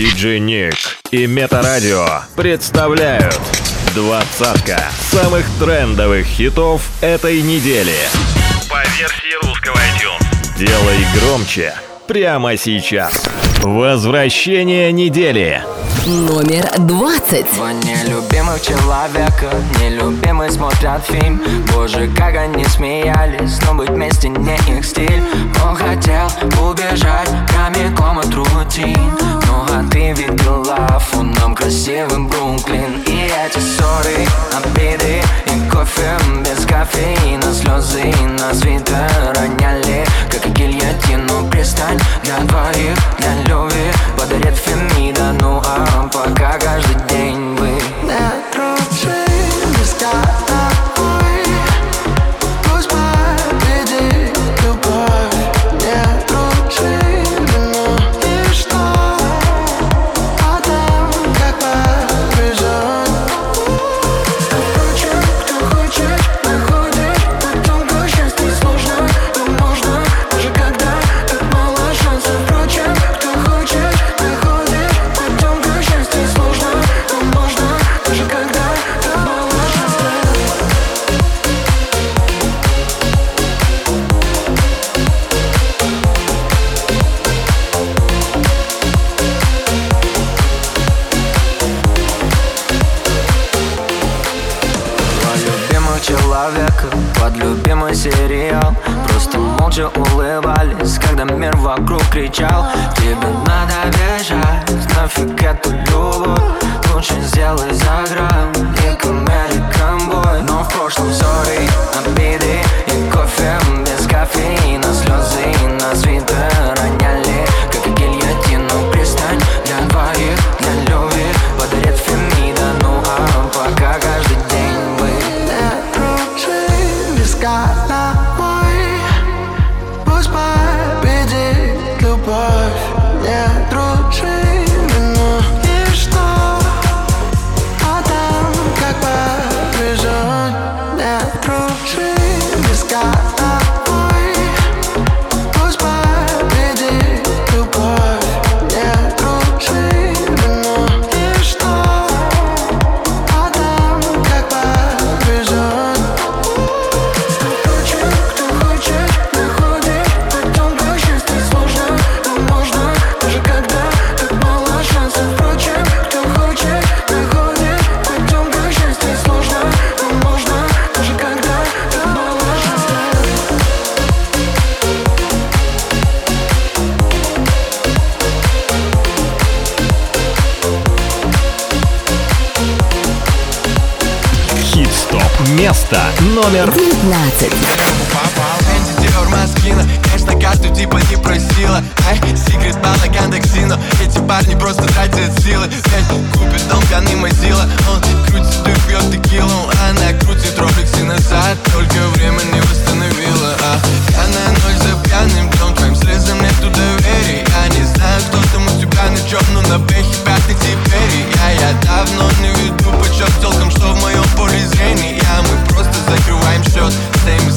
Диджей Ник и Метарадио представляют двадцатка самых трендовых хитов этой недели. По версии русского iTunes. Делай громче прямо сейчас. Возвращение недели. Номер двадцать. Два нелюбимых человека Нелюбимые смотрят фильм Боже, как они смеялись Но быть вместе не их стиль Он хотел убежать прямиком от рутин а ты видела фоном красивым Бруклин И эти ссоры, обиды И кофе без кофеина. Слезы на свитер роняли Как гильотину. Пристань Для двоих, для любви Подарит Фемида, ну а пока каждый день вы. Не дружи без вокруг кричал Тебе надо бежать, нафиг эту любовь Лучше сделай за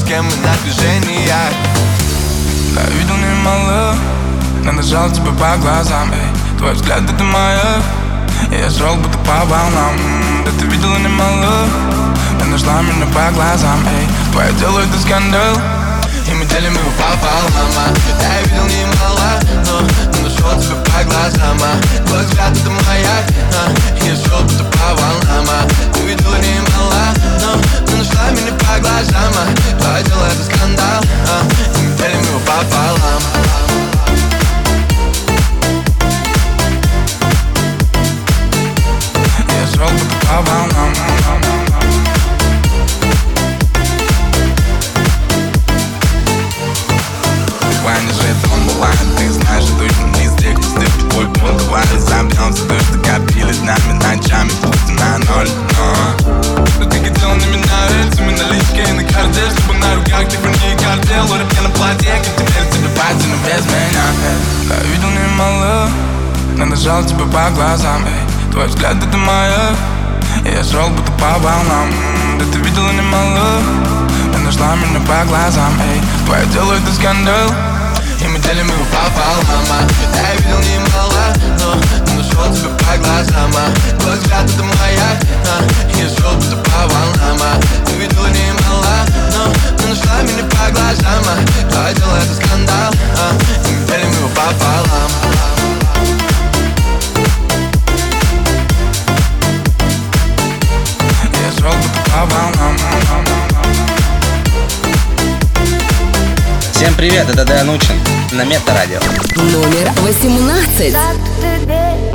Кем на движении Я видел немало Надо жал тебя по глазам эй. Твой взгляд это моя Я шел будто по волнам Да ты видела немало Ты нашла меня по глазам эй. Твое дело это скандал И мы делим его пополам а. Я видел немало Но, тебя по глазам а. Твой взгляд это моя а. Я шел будто по волнам а. Ты видела немало Но, но нашла меня по глазам а. Твое дело это скандал а. И мы делим его пополам Я шел будто по волнам Давай разобьемся То, что копились нами ночами. Пусть на ноль, но. Что ты хотел на меня рельсами Наличкой на карте Чтобы на руках ты не картел. Лорик мне на платье Как теперь тебе пати, но без меня. Я видел немало Надо жал тебя по глазам. Эй. Твой взгляд это моя Я шел будто по волнам. Да ты видела немало Ты нашла меня по глазам. Эй. Твое дело это скандал и мы делим его попал, Я видел немало, но нашел тебя по глазам. Твой взгляд это моя, а. я шел будто по волнам а. Ты видела немало, но нашла меня по глазам а. Твое дело это скандал, а. и мы делим Всем привет, это Дэн Учин на Метарадио. Номер 18. Так ты дверь,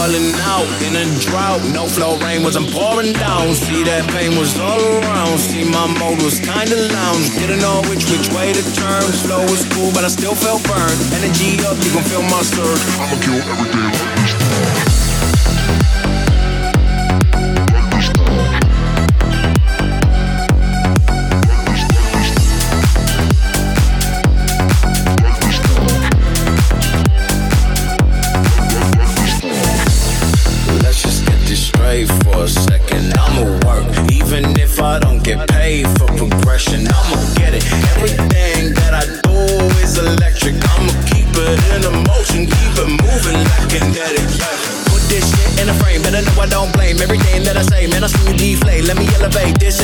Falling out in a drought. No flow rain was I'm pouring down. See that pain was all around. See my mode was kinda lounge. Didn't know which which way to turn. Flow was cool, but I still felt burned. Energy up, you gon' feel my surge. I'ma kill every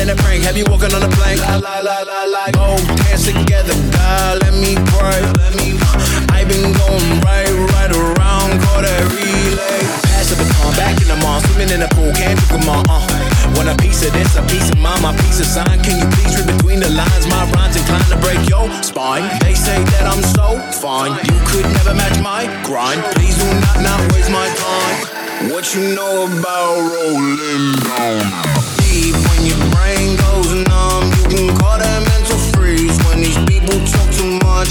in a prank. Have you walking on a plane? La la la la la. Both hands together, God, let me pray. Let me. I've been going right, right around, call that relay. Pass the baton, back in the mall, swimming in the pool, can't drink them all. Uh. Want a piece of this, a piece of mine, my piece of sign. Can you please read between the lines? My rhymes inclined to break your spine. They say that I'm so fine, you could never match my grind. Please do not not waste my time. What you know about rolling down?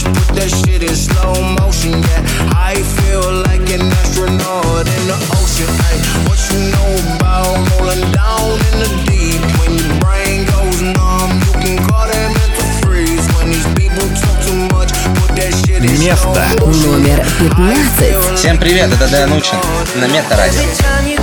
Much, put that shit in slow motion. Yeah, I feel like an astronaut in the ocean. Ay, what you know about rolling down in the deep? When your brain goes numb, you can call that mental freeze. When these people talk too much, put that shit in slow Место motion. Номер I 15. feel Всем привет, это Дэн Учин на Мета-радио. Every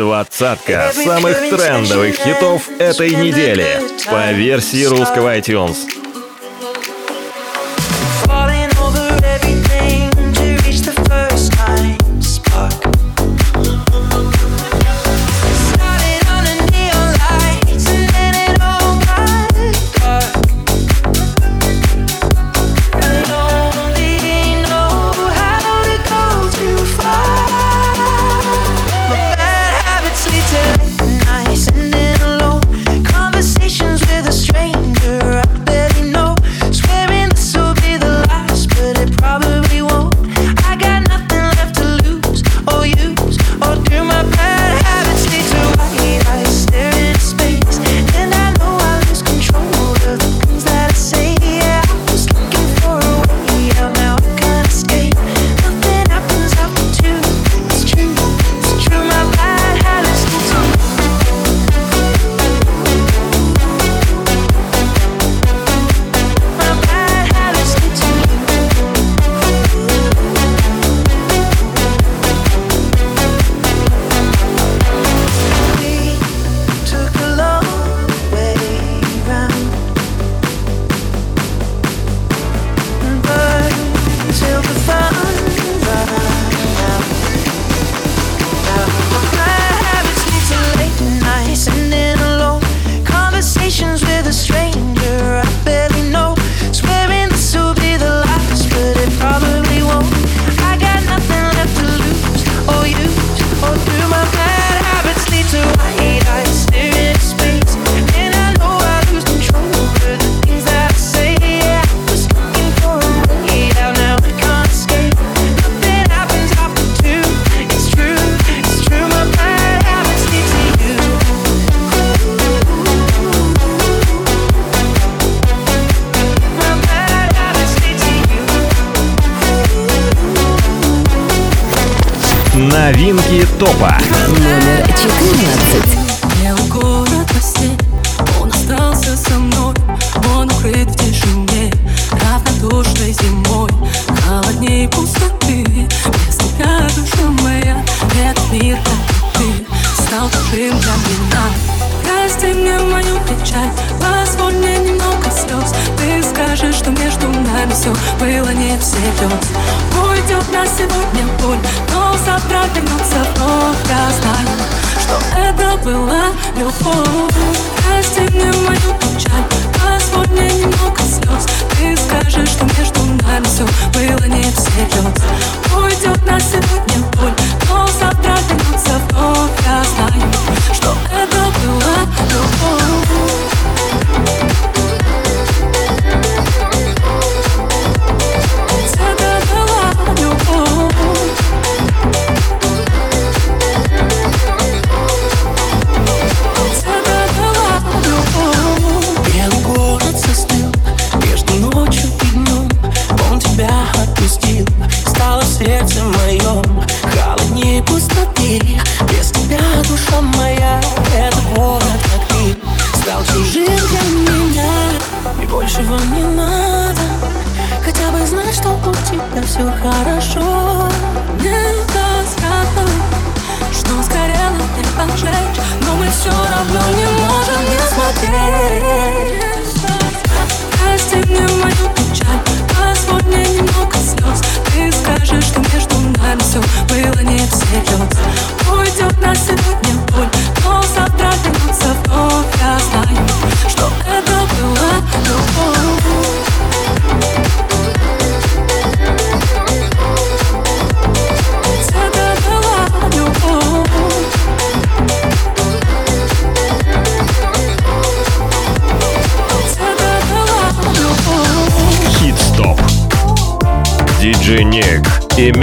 Двадцатка самых трендовых хитов этой недели по версии русского iTunes.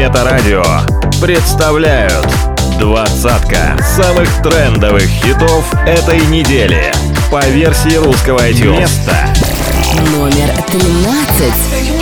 Планета Радио представляют двадцатка самых трендовых хитов этой недели по версии русского iTunes. Место номер 13.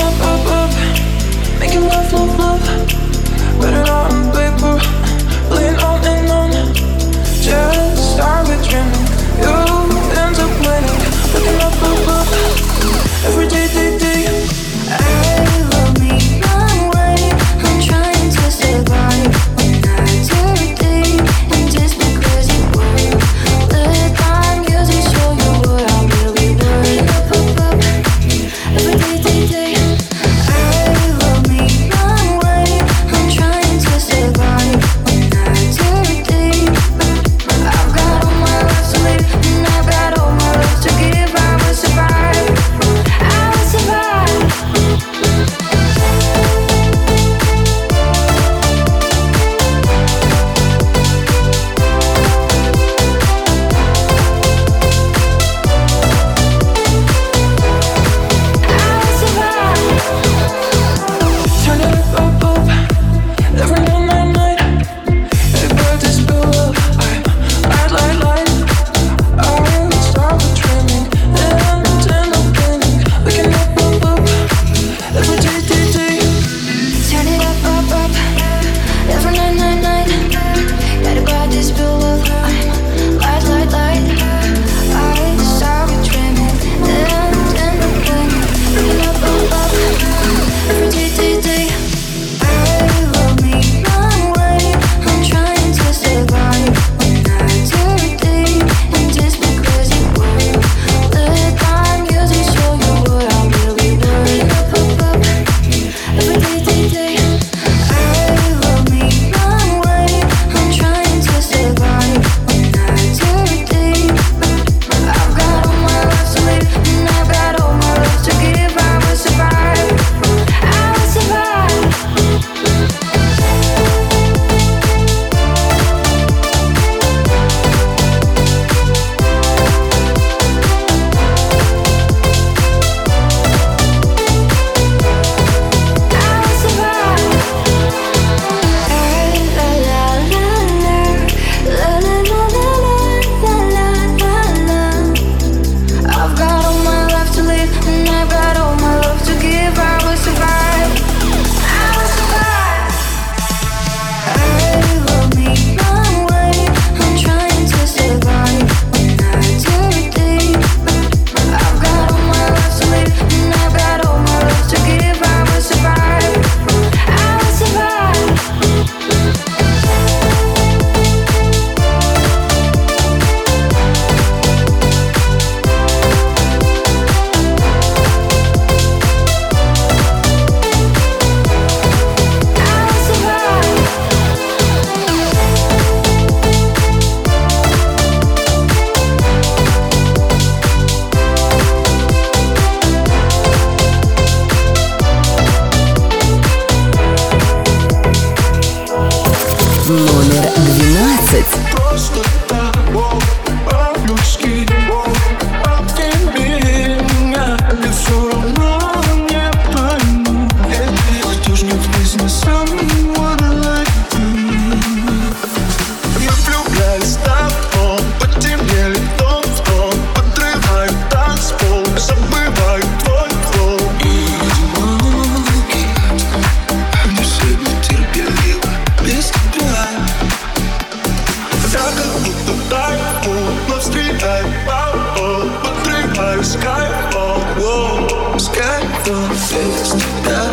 Без тебя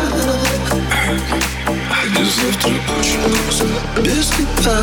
И завтра очень грустно без тебя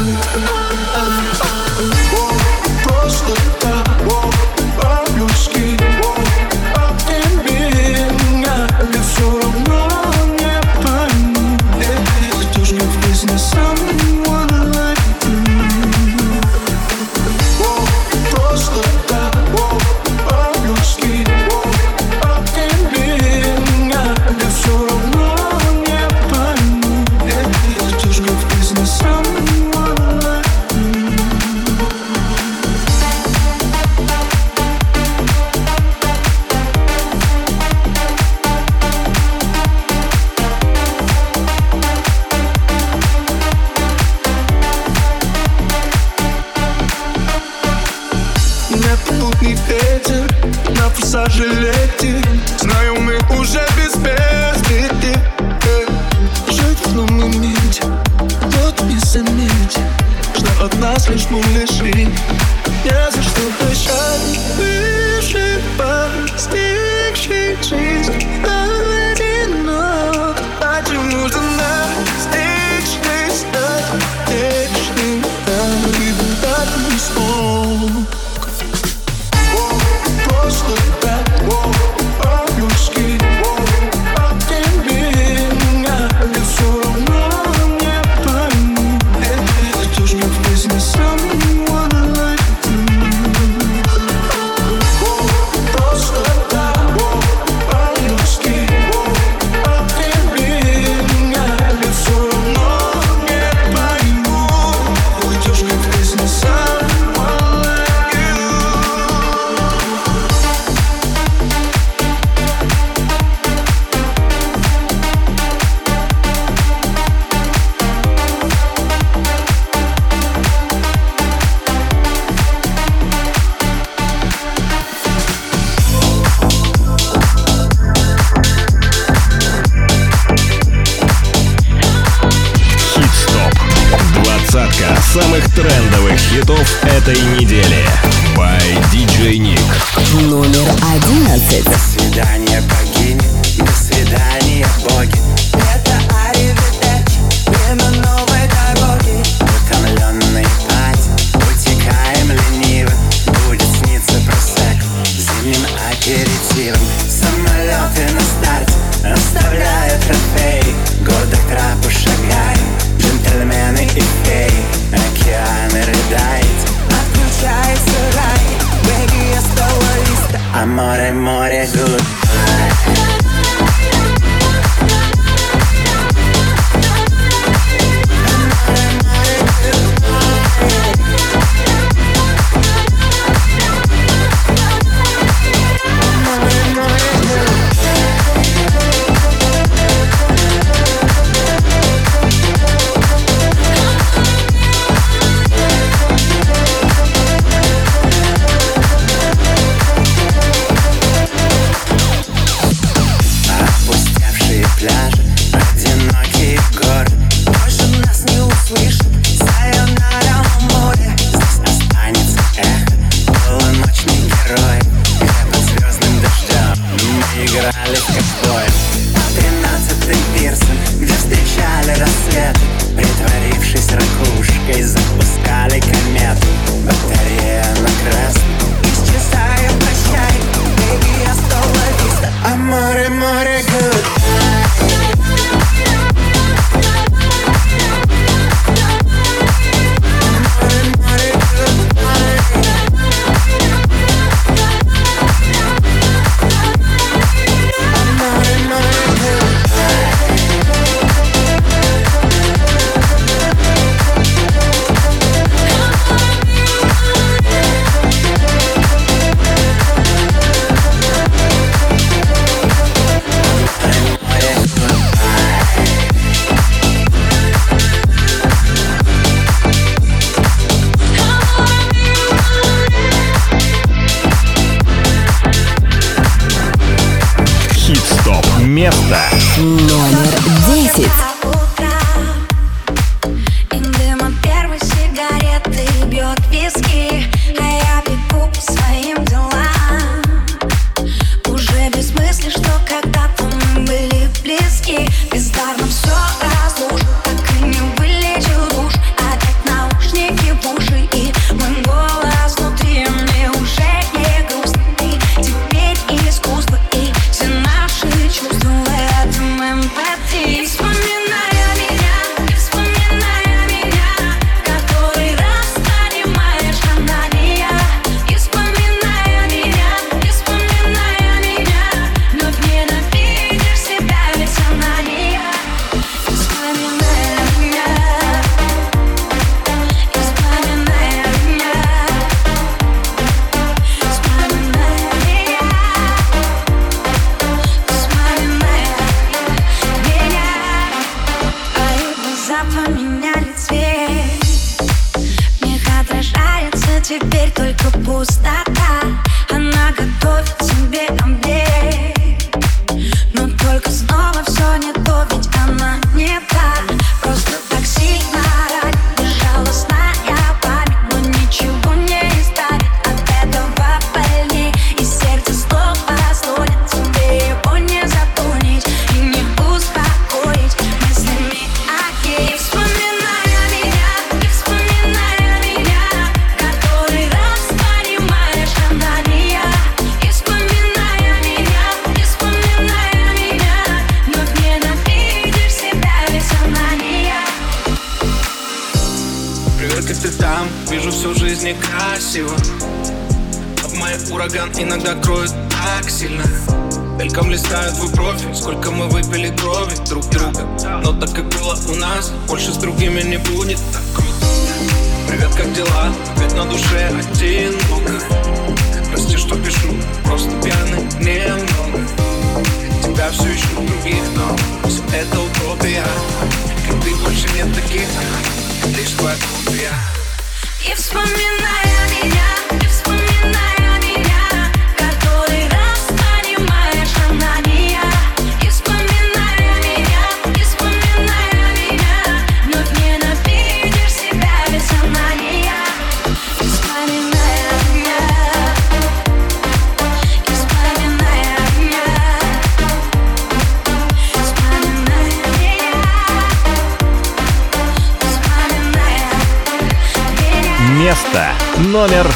номер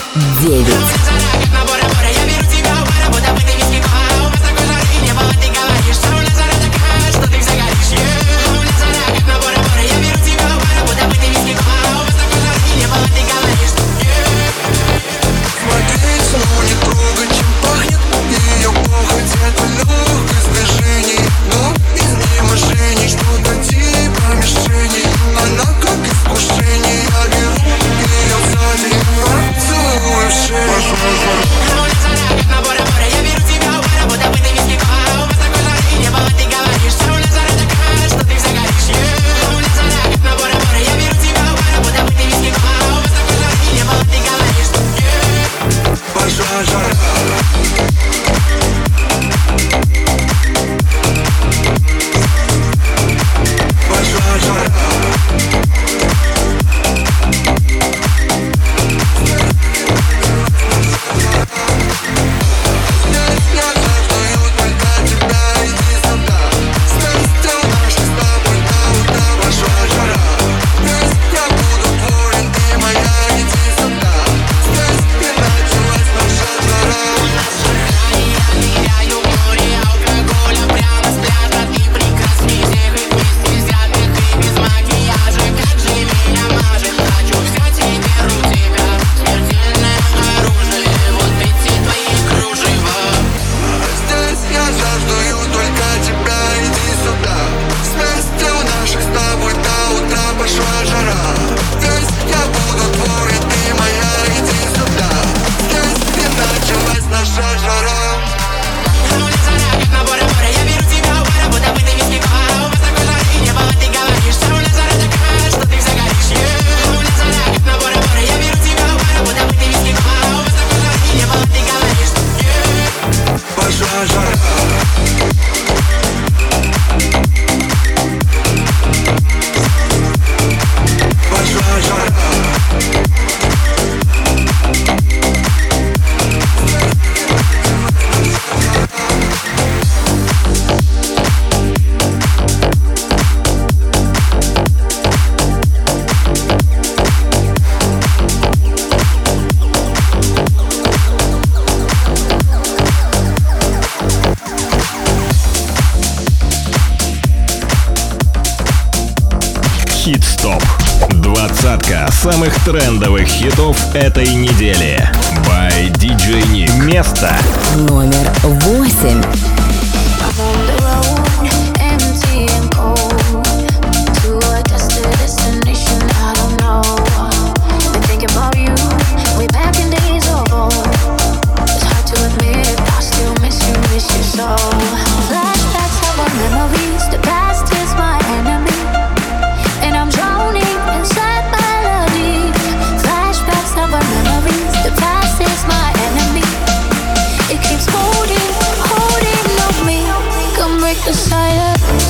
девять. хитов этой недели. By DJ Nick. Место номер восемь. the silence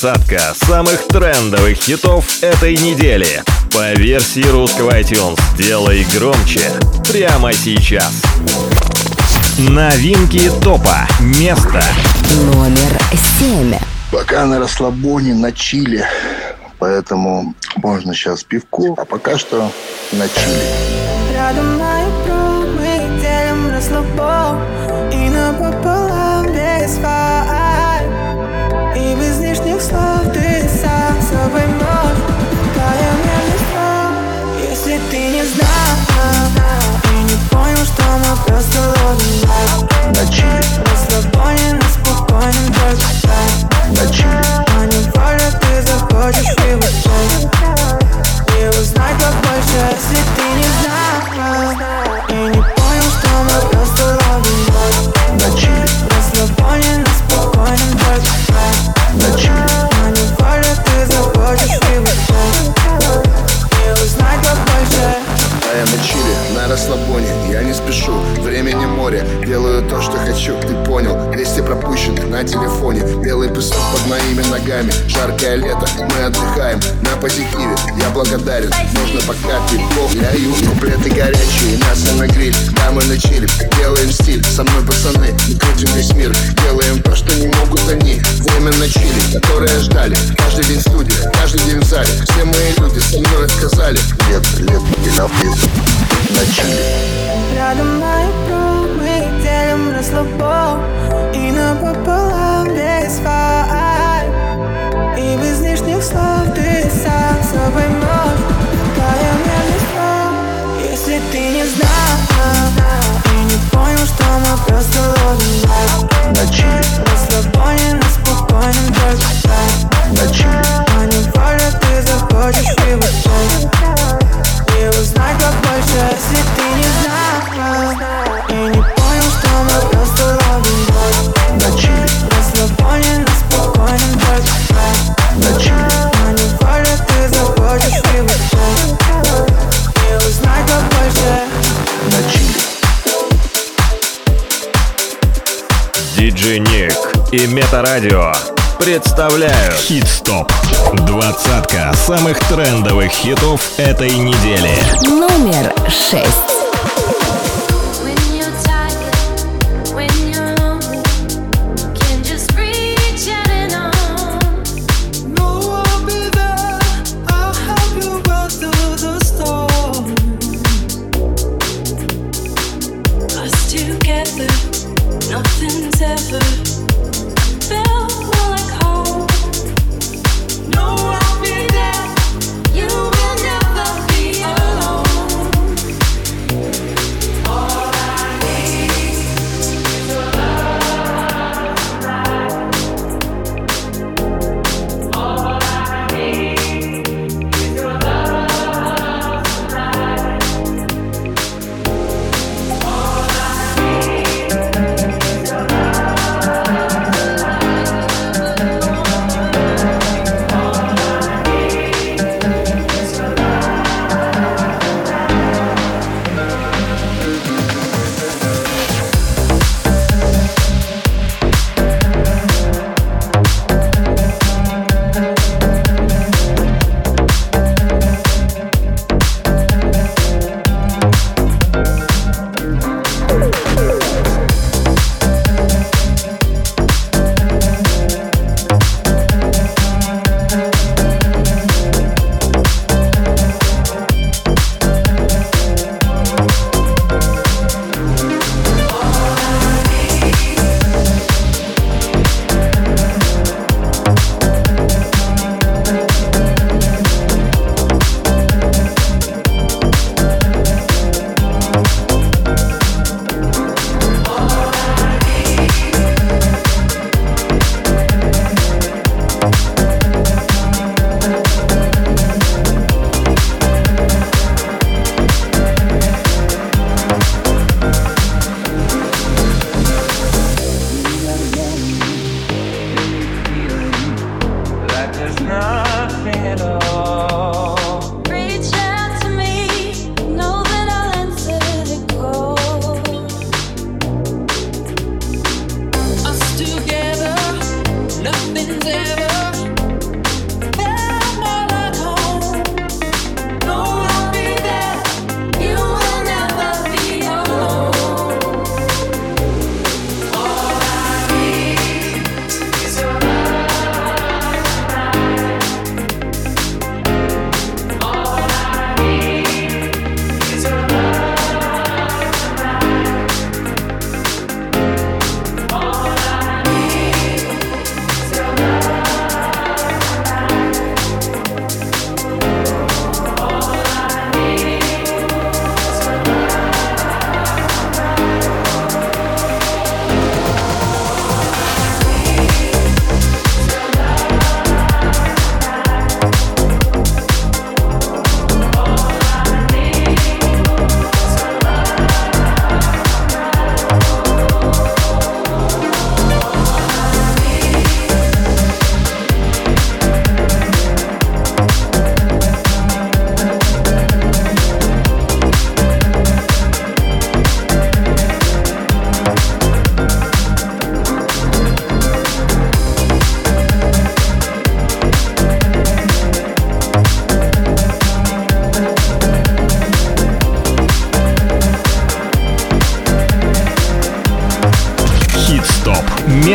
Двадцатка самых трендовых хитов этой недели. По версии русского iTunes «Делай громче» прямо сейчас. Новинки топа. Место. Номер семь. Пока на расслабоне, на чиле. Поэтому можно сейчас пивко, а пока что на чиле. Рядом икру мы делим расслабон И напополам без фай И не понял, что мы просто ловим На. Расслабоне спокойном. А воля, ты захочешь и вот благодарен Нужно пока пивко, ляю Куплеты горячие, мясо на гриль. Да, мы на чиле, делаем стиль. Со мной пацаны, крутим весь мир. Делаем то, что не могут они. Время на чиле, которое ждали. Каждый день студия, каждый день в зале. Все мои люди со мной сказали Лет, лет, и на на чиле Рядом икру мы делим расслабон И напополам без фай И без лишних слов ты сам собой можешь Твоя мне если ты не знал И не понял, что мы просто ловим лайф На чиле. Расслабоне на спокойном только так На чиле. А не воля, ты захочешь и вот и Метарадио представляют Хит-стоп. Двадцатка самых трендовых хитов этой недели. Номер шесть.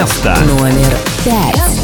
место номер пять.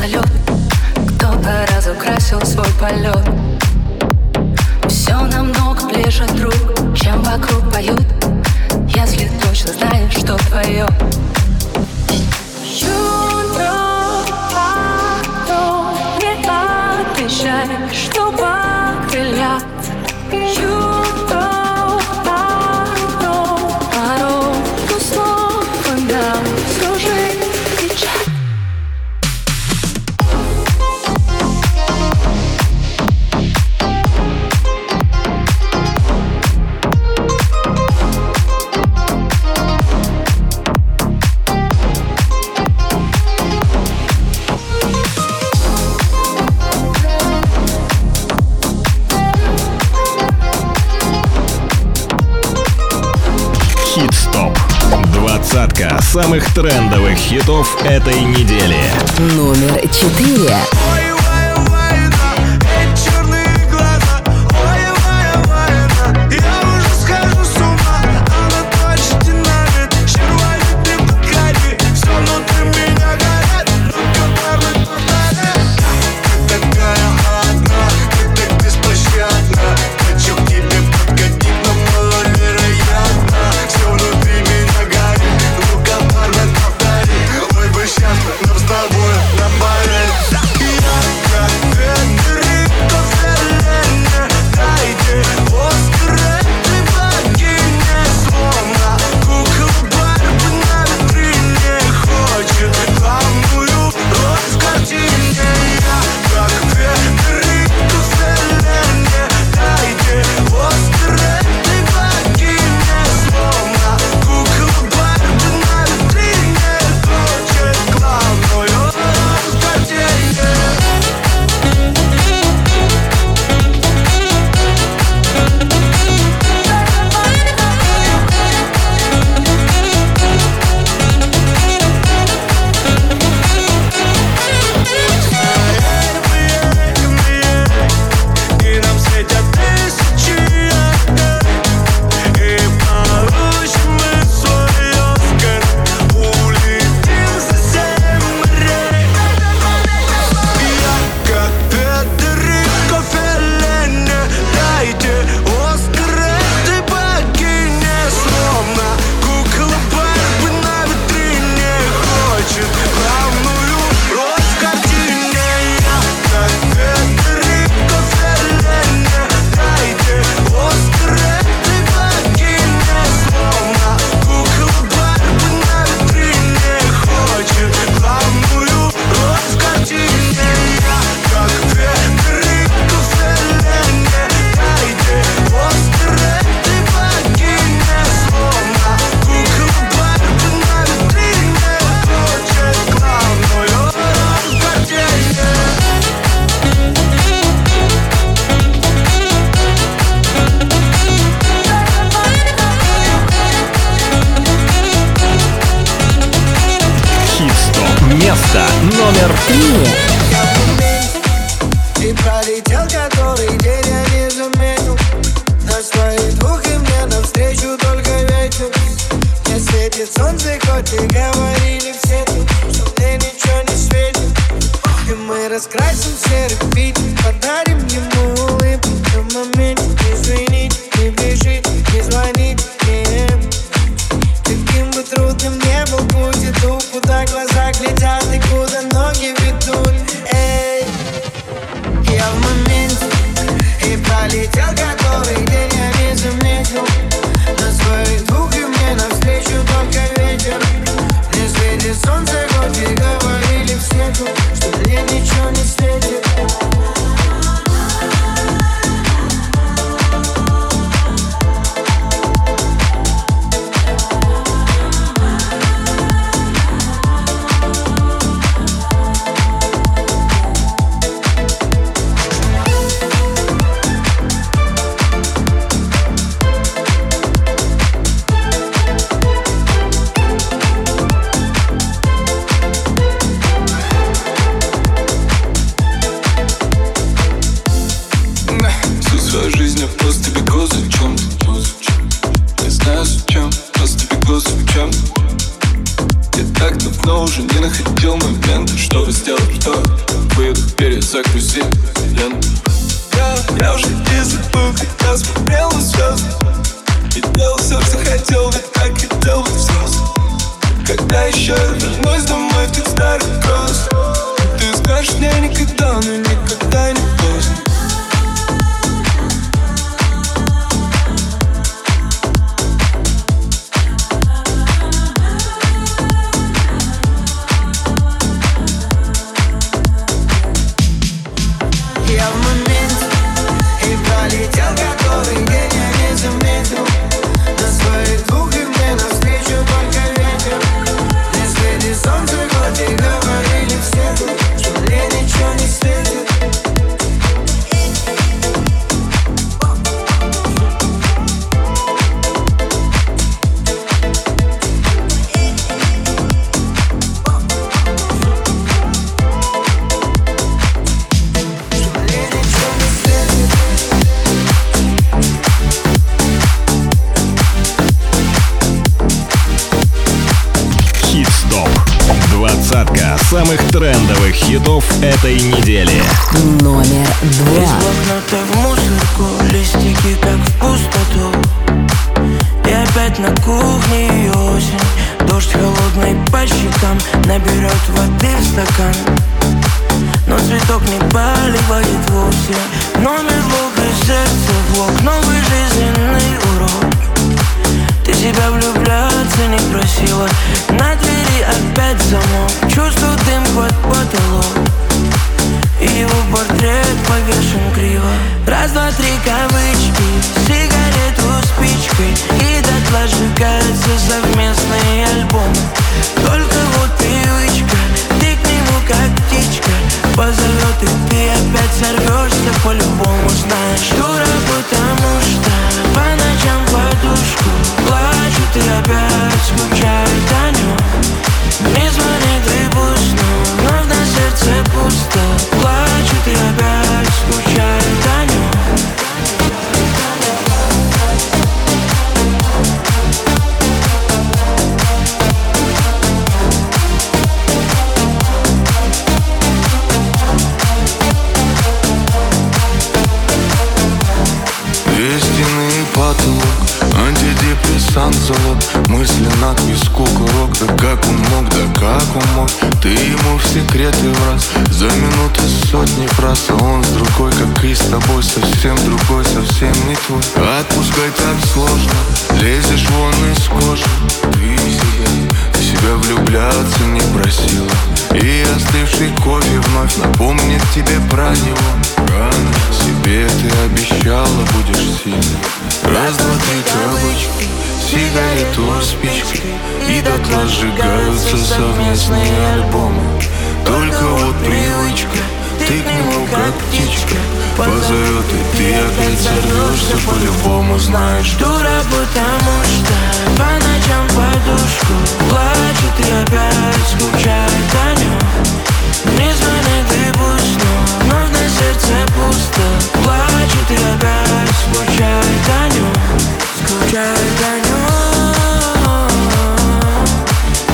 салют. Кто-то разукрасил свой полет. Все намного ближе друг, чем вокруг поют. Если точно знаешь, что твое самых трендовых хитов этой недели. Номер четыре. светит солнце, хоть и говорили все тут Что мне ничего не светит. И мы раскрасим серый Питер Подарим ему улыбку. На моменте Не не бежить, не звонить Каким бы трудным не был будет Иду, куда глаза глядят. socle zip совсем другой, совсем не твой. Отпускай так сложно, лезешь вон из кожи. Ты себя, ты себя влюбляться не просила. И остывший кофе вновь напомнит тебе про него. Рано себе ты обещала, будешь сильной. Раз, два, три, кавычки сигарету спички. И дотла сжигаются совместные альбомы. Только вот привычка ты к нему как птичка Позовет и ты опять сорвешься По-любому знаешь Дура, потому что по ночам подушку Плачет и опять скучает о нем Не звони, ты пусть, но вновь на сердце пусто. Плачет и опять скучает о нем Скучает о нем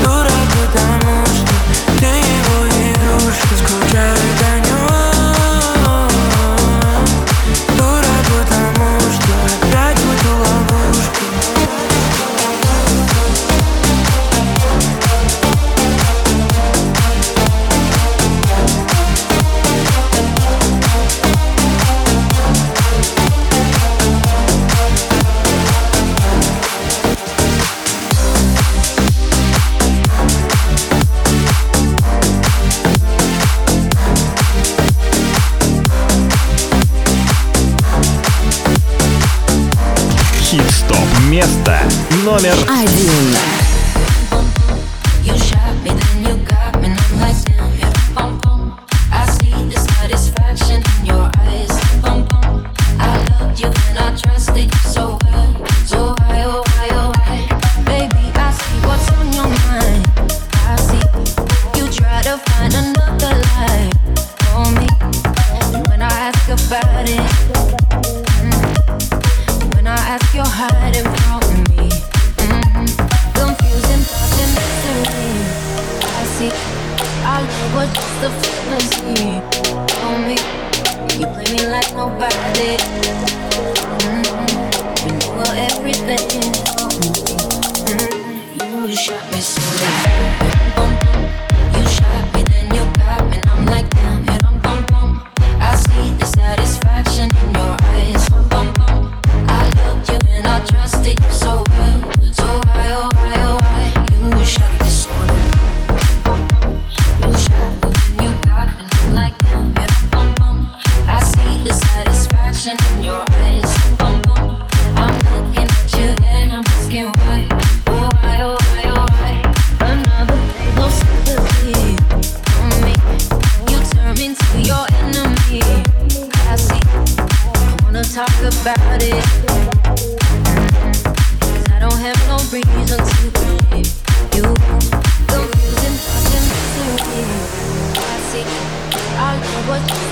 Дура, потому что ты его игрушка. Скучает о нем